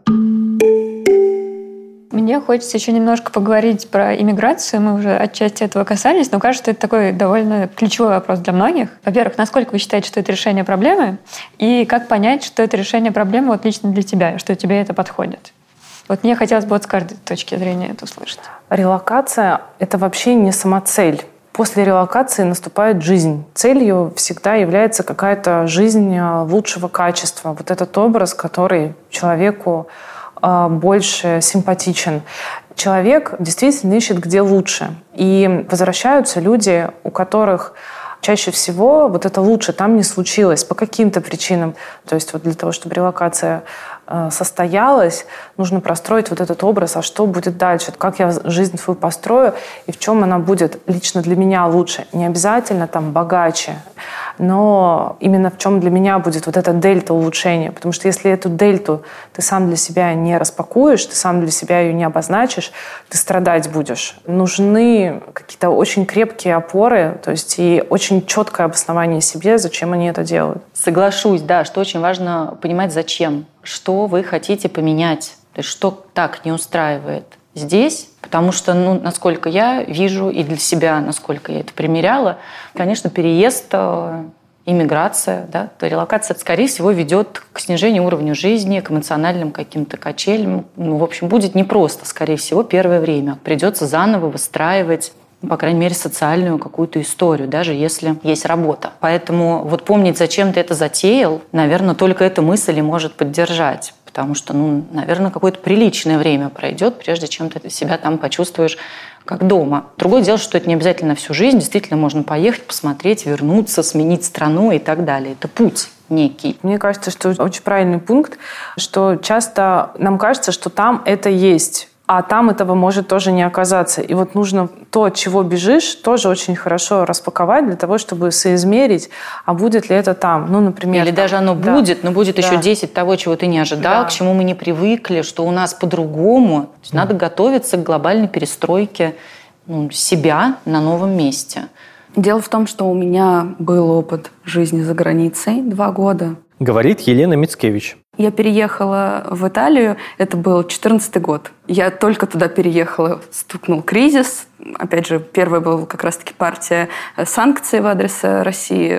Мне хочется еще немножко поговорить про иммиграцию. Мы уже отчасти этого касались, но кажется, это такой довольно ключевой вопрос для многих. Во-первых, насколько вы считаете, что это решение проблемы? И как понять, что это решение проблемы вот лично для тебя, что тебе это подходит? Вот мне хотелось бы вот с каждой точки зрения это услышать. Релокация — это вообще не самоцель. После релокации наступает жизнь. Целью всегда является какая-то жизнь э, лучшего качества. Вот этот образ, который человеку больше симпатичен. Человек действительно ищет, где лучше. И возвращаются люди, у которых чаще всего вот это лучше там не случилось по каким-то причинам. То есть вот для того, чтобы релокация Э, состоялась, нужно простроить вот этот образ, а что будет дальше, как я жизнь свою построю и в чем она будет лично для меня лучше. Не обязательно там богаче, но именно в чем для меня будет вот эта дельта улучшения. Потому что если эту дельту ты сам для себя не распакуешь, ты сам для себя ее не обозначишь, ты страдать будешь. Нужны какие-то очень крепкие опоры, то есть и очень четкое обоснование себе, зачем они это делают. Соглашусь, да, что очень важно понимать, зачем что вы хотите поменять, то есть что так не устраивает здесь, потому что, ну, насколько я вижу и для себя, насколько я это примеряла, конечно, переезд э, иммиграция, да, релокация, скорее всего, ведет к снижению уровня жизни, к эмоциональным каким-то качелям. Ну, в общем, будет непросто, скорее всего, первое время. Придется заново выстраивать ну, по крайней мере, социальную какую-то историю, даже если есть работа. Поэтому вот помнить, зачем ты это затеял, наверное, только эта мысль и может поддержать потому что, ну, наверное, какое-то приличное время пройдет, прежде чем ты себя там почувствуешь как дома. Другое дело, что это не обязательно всю жизнь. Действительно, можно поехать, посмотреть, вернуться, сменить страну и так далее. Это путь некий. Мне кажется, что очень правильный пункт, что часто нам кажется, что там это есть а там этого может тоже не оказаться. И вот нужно то, от чего бежишь, тоже очень хорошо распаковать для того, чтобы соизмерить, а будет ли это там. Ну, например... Или там, даже оно да. будет, но будет да. еще 10 того, чего ты не ожидал, Да. к чему мы не привыкли, что у нас по-другому. То есть Надо готовиться к глобальной перестройке ну, себя на новом месте. Дело в том, что у меня был опыт жизни за границей два года. Говорит Елена Мицкевич. Я переехала в Италию, это был 14 год. Я только туда переехала, стукнул кризис. Опять же, первая была как раз-таки партия санкций в адрес России.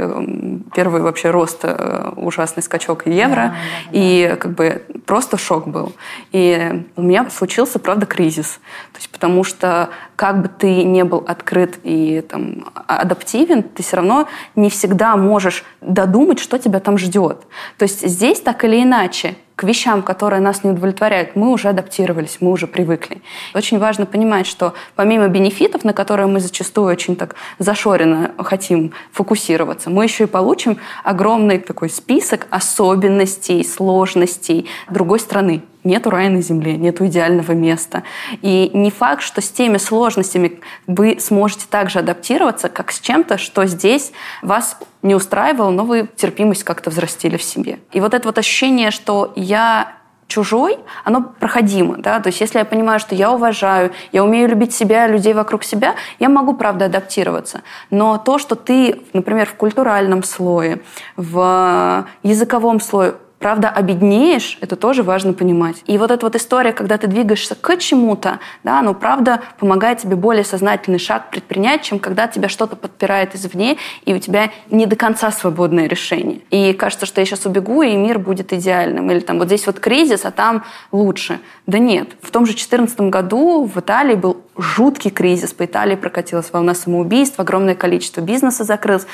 Первый вообще рост, э, ужасный скачок евро. И как бы просто шок был. И у меня случился, правда, кризис. То есть потому что как бы ты не был открыт и там, а- адаптивен, ты все равно не всегда можешь додумать, что тебя там ждет. То есть здесь так или иначе к вещам, которые нас не удовлетворяют, мы уже адаптировались, мы уже привыкли. Очень важно понимать, что помимо бенефитов, на которые мы зачастую очень так зашоренно хотим фокусироваться, мы еще и получим огромный такой список особенностей, сложностей другой страны. Нету рая на земле, нету идеального места. И не факт, что с теми сложностями вы сможете также адаптироваться, как с чем-то, что здесь вас не устраивало, но вы терпимость как-то взрастили в себе. И вот это вот ощущение, что я чужой, оно проходимо, да, то есть если я понимаю, что я уважаю, я умею любить себя, людей вокруг себя, я могу, правда, адаптироваться. Но то, что ты, например, в культуральном слое, в языковом слое правда, обеднеешь, это тоже важно понимать. И вот эта вот история, когда ты двигаешься к чему-то, да, оно, правда, помогает тебе более сознательный шаг предпринять, чем когда тебя что-то подпирает извне, и у тебя не до конца свободное решение. И кажется, что я сейчас убегу, и мир будет идеальным. Или там вот здесь вот кризис, а там лучше. Да нет. В том же 2014 году в Италии был жуткий кризис. По Италии прокатилась волна самоубийств, огромное количество бизнеса закрылось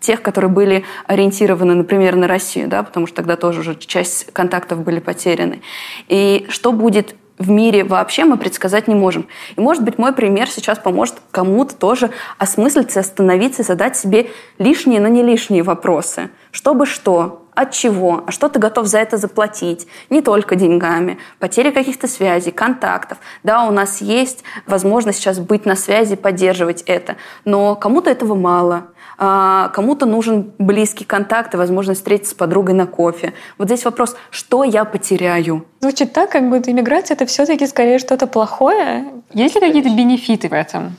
тех, которые были ориентированы, например, на Россию, да, потому что тогда тоже уже часть контактов были потеряны. И что будет в мире вообще мы предсказать не можем. И, может быть, мой пример сейчас поможет кому-то тоже осмыслиться, остановиться задать себе лишние, но не лишние вопросы. Чтобы что? От чего? А что ты готов за это заплатить? Не только деньгами. Потери каких-то связей, контактов. Да, у нас есть возможность сейчас быть на связи, поддерживать это. Но кому-то этого мало. А кому-то нужен близкий контакт и возможность встретиться с подругой на кофе. Вот здесь вопрос, что я потеряю? Звучит так, как будто иммиграция это все-таки скорее что-то плохое. Есть ли какие-то бенефиты в этом?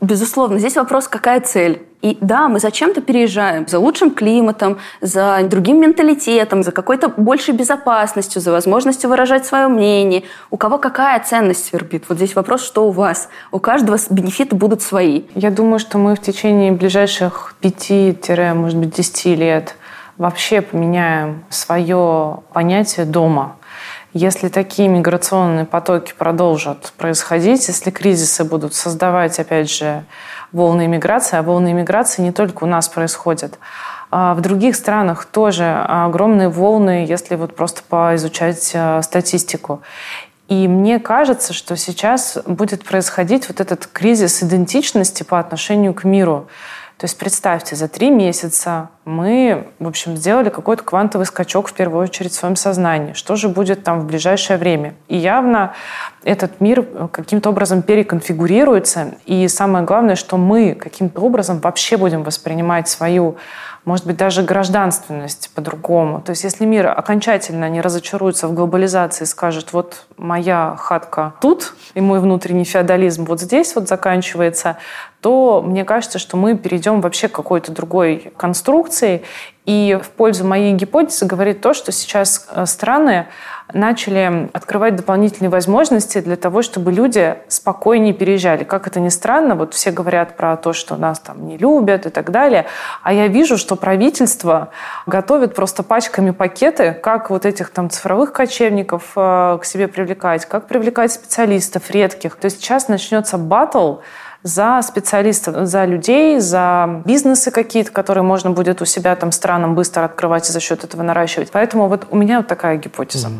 Безусловно, здесь вопрос, какая цель. И да, мы зачем-то переезжаем за лучшим климатом, за другим менталитетом, за какой-то большей безопасностью, за возможностью выражать свое мнение. У кого какая ценность свербит? Вот здесь вопрос, что у вас? У каждого бенефиты будут свои. Я думаю, что мы в течение ближайших пяти, может быть, десяти лет вообще поменяем свое понятие дома. Если такие миграционные потоки продолжат происходить, если кризисы будут создавать, опять же, волны иммиграции, а волны иммиграции не только у нас происходят, а в других странах тоже огромные волны, если вот просто поизучать э, статистику. И мне кажется, что сейчас будет происходить вот этот кризис идентичности по отношению к миру. То есть представьте, за три месяца мы, в общем, сделали какой-то квантовый скачок в первую очередь в своем сознании. Что же будет там в ближайшее время? И явно этот мир каким-то образом переконфигурируется. И самое главное, что мы каким-то образом вообще будем воспринимать свою может быть, даже гражданственность по-другому. То есть если мир окончательно не разочаруется в глобализации и скажет, вот моя хатка тут, и мой внутренний феодализм вот здесь вот заканчивается, то мне кажется, что мы перейдем вообще к какой-то другой конструкции. И в пользу моей гипотезы говорит то, что сейчас страны начали открывать дополнительные возможности для того, чтобы люди спокойнее переезжали. Как это ни странно, вот все говорят про то, что нас там не любят и так далее, а я вижу, что правительство готовит просто пачками пакеты, как вот этих там цифровых кочевников э, к себе привлекать, как привлекать специалистов редких. То есть сейчас начнется батл за специалистов, за людей, за бизнесы какие-то, которые можно будет у себя там странам быстро открывать и за счет этого наращивать. Поэтому вот у меня вот такая гипотеза.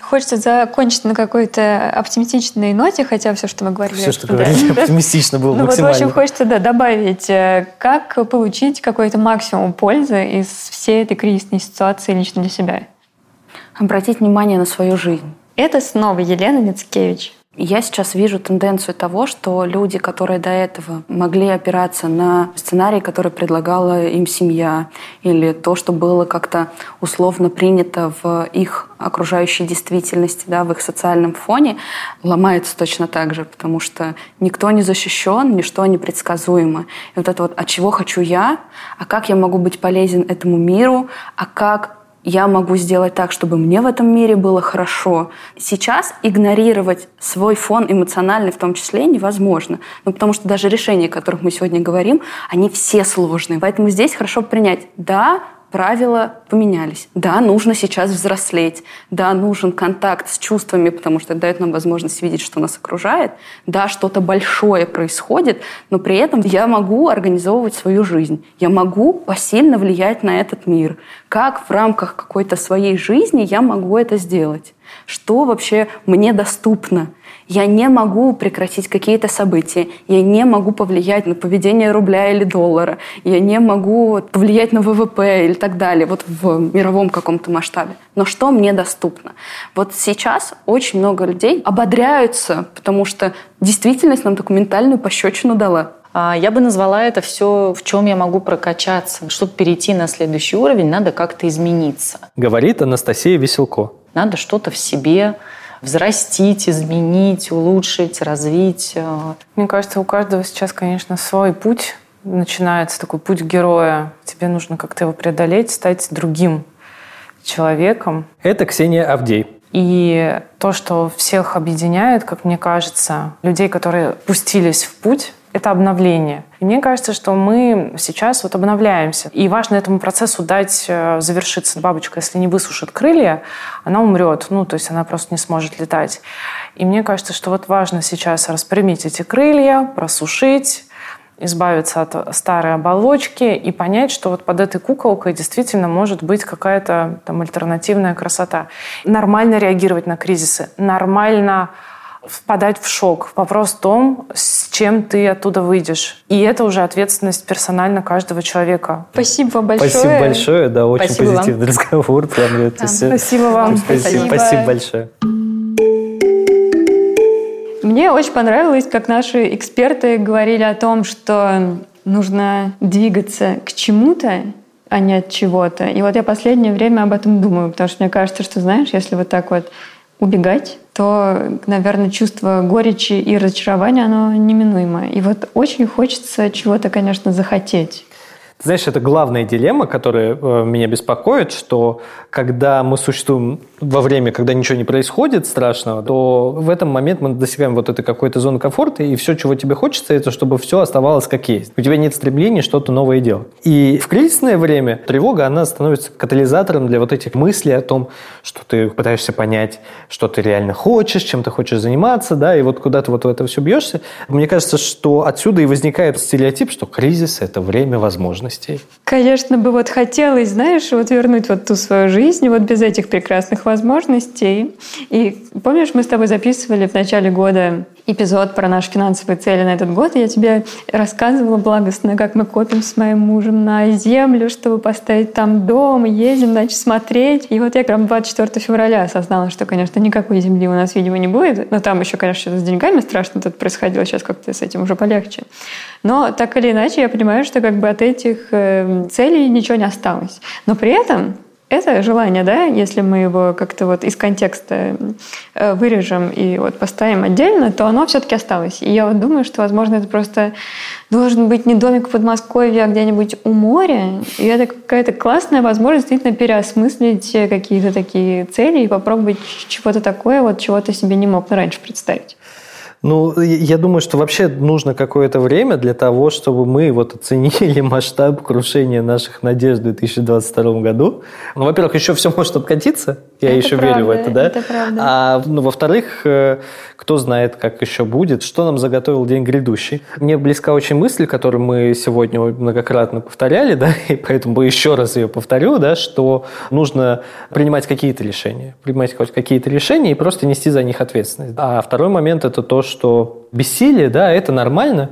Хочется закончить на какой-то оптимистичной ноте, хотя все, что мы говорили... Все, что *laughs* говорили, оптимистично было Ну вот, в максимально. общем, хочется да, добавить, э, как получить какой-то максимум пользы из всей этой кризисной ситуации лично для себя. Обратить внимание на свою жизнь. Это снова Елена Мицкевич. Я сейчас вижу тенденцию того, что люди, которые до этого могли опираться на сценарий, который предлагала им семья, или то, что было как-то условно принято в их окружающей действительности, да, в их социальном фоне, ломается точно так же, потому что никто не защищен, ничто не предсказуемо. И вот это вот «а чего хочу я?», «а как я могу быть полезен этому миру?», «а как я могу сделать так, чтобы мне в этом мире было хорошо. Сейчас игнорировать свой фон эмоциональный в том числе невозможно. Ну, потому что даже решения, о которых мы сегодня говорим, они все сложные. Поэтому здесь хорошо принять, да, правила поменялись. Да, нужно сейчас взрослеть. Да, нужен контакт с чувствами, потому что это дает нам возможность видеть, что нас окружает. Да, что-то большое происходит, но при этом я могу организовывать свою жизнь. Я могу посильно влиять на этот мир. Как в рамках какой-то своей жизни я могу это сделать? Что вообще мне доступно? Я не могу прекратить какие-то события, я не могу повлиять на поведение рубля или доллара, я не могу повлиять на ВВП или так далее, вот в мировом каком-то масштабе. Но что мне доступно? Вот сейчас очень много людей ободряются, потому что действительность нам такую ментальную пощечину дала. А, Я бы назвала это все, в чем я могу прокачаться. Чтобы перейти на следующий уровень, надо как-то измениться. Говорит Анастасия Веселко. Надо что-то в себе взрастить, изменить, улучшить, развить. э. Мне кажется, у каждого сейчас, конечно, свой путь начинается, такой путь героя. Тебе нужно как-то его преодолеть, стать другим человеком. Это Ксения Авдей. И то, что всех объединяет, как мне кажется, людей, которые пустились в путь, это обновление. И мне кажется, что мы сейчас вот обновляемся. И важно этому процессу дать э, завершиться. Бабочка, если не высушит крылья, она умрет. Ну, то есть она просто не сможет летать. И мне кажется, что вот важно сейчас распрямить эти крылья, просушить, избавиться от старой оболочки и понять, что вот под этой куколкой действительно может быть какая-то там альтернативная красота. Нормально реагировать на кризисы, нормально впадать в шок. Вопрос в том, с чем ты оттуда выйдешь. И это уже ответственность персонально каждого человека. Спасибо вам большое. Спасибо большое, да, очень Спасибо вам. позитивный разговор. Прям это всё. Спасибо вам. Спасибо, спасибо большое. Мне очень понравилось, как наши эксперты говорили о том, что нужно двигаться к чему-то, а не от чего-то. И вот я последнее время об этом думаю, потому что мне кажется, что, знаешь, если вот так вот убегать, то, наверное, чувство горечи и разочарования, оно неминуемо. И вот очень хочется чего-то, конечно, захотеть. Знаешь, это главная дилемма, которая э, меня беспокоит, что когда мы существуем во время, когда ничего не происходит страшного, то в этом момент мы достигаем вот этой какой-то зоны комфорта, и все, чего тебе хочется, это чтобы все оставалось как есть. У тебя нет стремления что-то новое делать. И в кризисное время тревога, она становится катализатором для вот этих мыслей о том, что ты пытаешься понять, что ты реально хочешь, чем ты хочешь заниматься, да, и вот куда ты вот в это все бьешься. Мне кажется, что отсюда и возникает стереотип, что кризис – это время возможностей. Конечно, бы вот хотелось, знаешь, вот вернуть вот ту свою жизнь вот без этих прекрасных возможностей. И помнишь, мы с тобой записывали в начале года эпизод про наши финансовые цели на этот год, я тебе рассказывала благостно, как мы копим с моим мужем на землю, чтобы поставить там дом, и ездим, значит, смотреть. И вот я прям 24 февраля осознала, что, конечно, никакой земли у нас, видимо, не будет. Но там еще, конечно, что-то с деньгами страшно тут происходило, сейчас как-то с этим уже полегче. Но так или иначе, я понимаю, что как бы от этих э, целей ничего не осталось. Но при этом это желание, да, если мы его как-то вот из контекста э, вырежем и вот поставим отдельно, то оно все-таки осталось. И я вот думаю, что, возможно, это просто должен быть не домик в Подмосковье, а где-нибудь у моря. И это какая-то классная возможность действительно переосмыслить какие-то такие цели и попробовать чего-то такое, вот чего ты себе не мог раньше представить. Ну, я думаю, что вообще нужно какое-то время для того, чтобы мы вот оценили *laughs* масштаб крушения наших надежд в 2022 году. Ну, во-первых, еще все может обкатиться, я Это еще правда, верю в это, да? это правда. А ну, во-вторых, э, кто знает, как еще будет, что нам заготовил день грядущий. Мне близка очень мысль, которую мы сегодня многократно повторяли, *laughs* да, и поэтому еще раз ее повторю, да, что нужно принимать какие-то решения, принимать хоть какие-то решения и просто нести за них ответственность. А второй момент – это то, что бессилие, да, это нормально,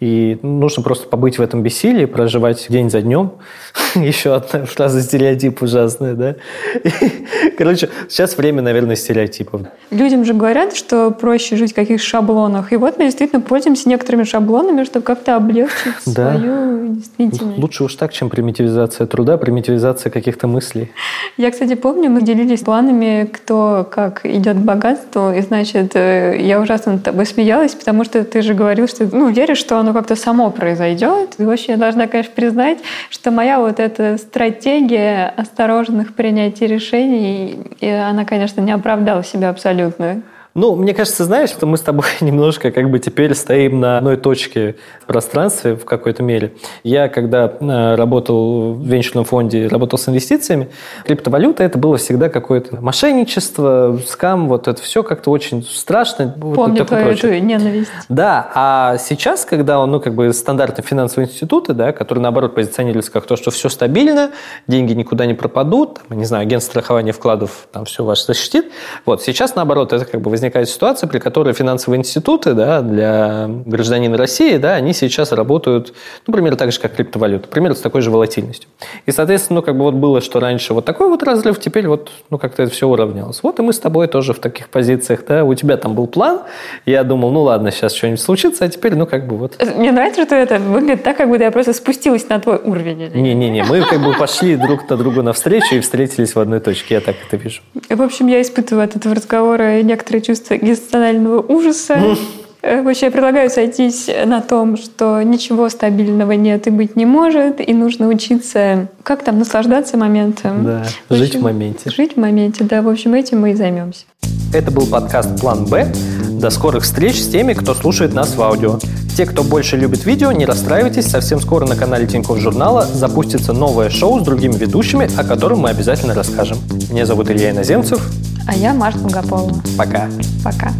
и нужно просто побыть в этом бессилии, проживать день за днем. *laughs* Еще одна фраза стереотип ужасная, да? *laughs* Короче, сейчас время, наверное, стереотипов. Людям же говорят, что проще жить в каких-то шаблонах. И вот мы действительно пользуемся некоторыми шаблонами, чтобы как-то облегчить *laughs* Да. свою действительность. Лучше уж так, чем примитивизация труда, примитивизация каких-то мыслей. Я, кстати, помню, мы делились планами, кто как идет к богатству. И, значит, э, я ужасно над тобой смеялась, потому что ты же говорил, что ну, веришь, что оно как-то само произойдет. И вообще я должна, конечно, признать, что моя вот эта стратегия осторожных принятий решений, и она, конечно, не оправдала себя абсолютно. Ну, мне кажется, знаешь, что мы с тобой *laughs* немножко как бы теперь стоим на одной точке в пространстве в какой-то мере. Я, когда э, работал в венчурном фонде, работал с инвестициями, криптовалюта это было всегда какое-то мошенничество, скам, вот это все как-то очень страшно. вот Помню такое твою прочее. эту ненависть. Да, а сейчас, когда он, ну, как бы стандартные финансовые институты, да, которые, наоборот, позиционируются как то, что все стабильно, деньги никуда не пропадут, там, не знаю, агентство страхования вкладов там все ваше защитит. Вот, сейчас, наоборот, это как бы возникает ситуация, при которой финансовые институты, да, для гражданина России, да, они сейчас работают, ну, примерно так же, как криптовалюта, примерно с такой же волатильностью. И, соответственно, ну, как бы вот было, что раньше вот такой вот разрыв, теперь вот, ну, как-то это все уравнялось. Вот и мы с тобой тоже в таких позициях, да, у тебя там был план, я думал, ну, ладно, сейчас что-нибудь случится, а теперь, ну, как бы вот Мне нравится, что это выглядит так, как будто я просто спустилась на твой уровень. Не-не-не, мы как бы пошли друг на другу навстречу и встретились в одной точке, я так это вижу. В общем, я испытываю от этого разговора некоторые чувства экзистенциального ужаса. Э, Вообще, я предлагаю сойтись на том, что ничего стабильного нет и быть не может, и нужно учиться, как там, наслаждаться моментом. Да, В жить общем, в моменте. Жить в моменте, да. В общем, этим мы и займемся. Это был подкаст «План Б». До скорых встреч с теми, кто слушает нас в аудио. Те, кто больше любит видео, не расстраивайтесь, совсем скоро на канале Тинькофф Журнала запустится новое шоу с другими ведущими, о котором мы обязательно расскажем. Меня зовут Илья Иноземцев. А я Марта Богополова. Пока. Пока.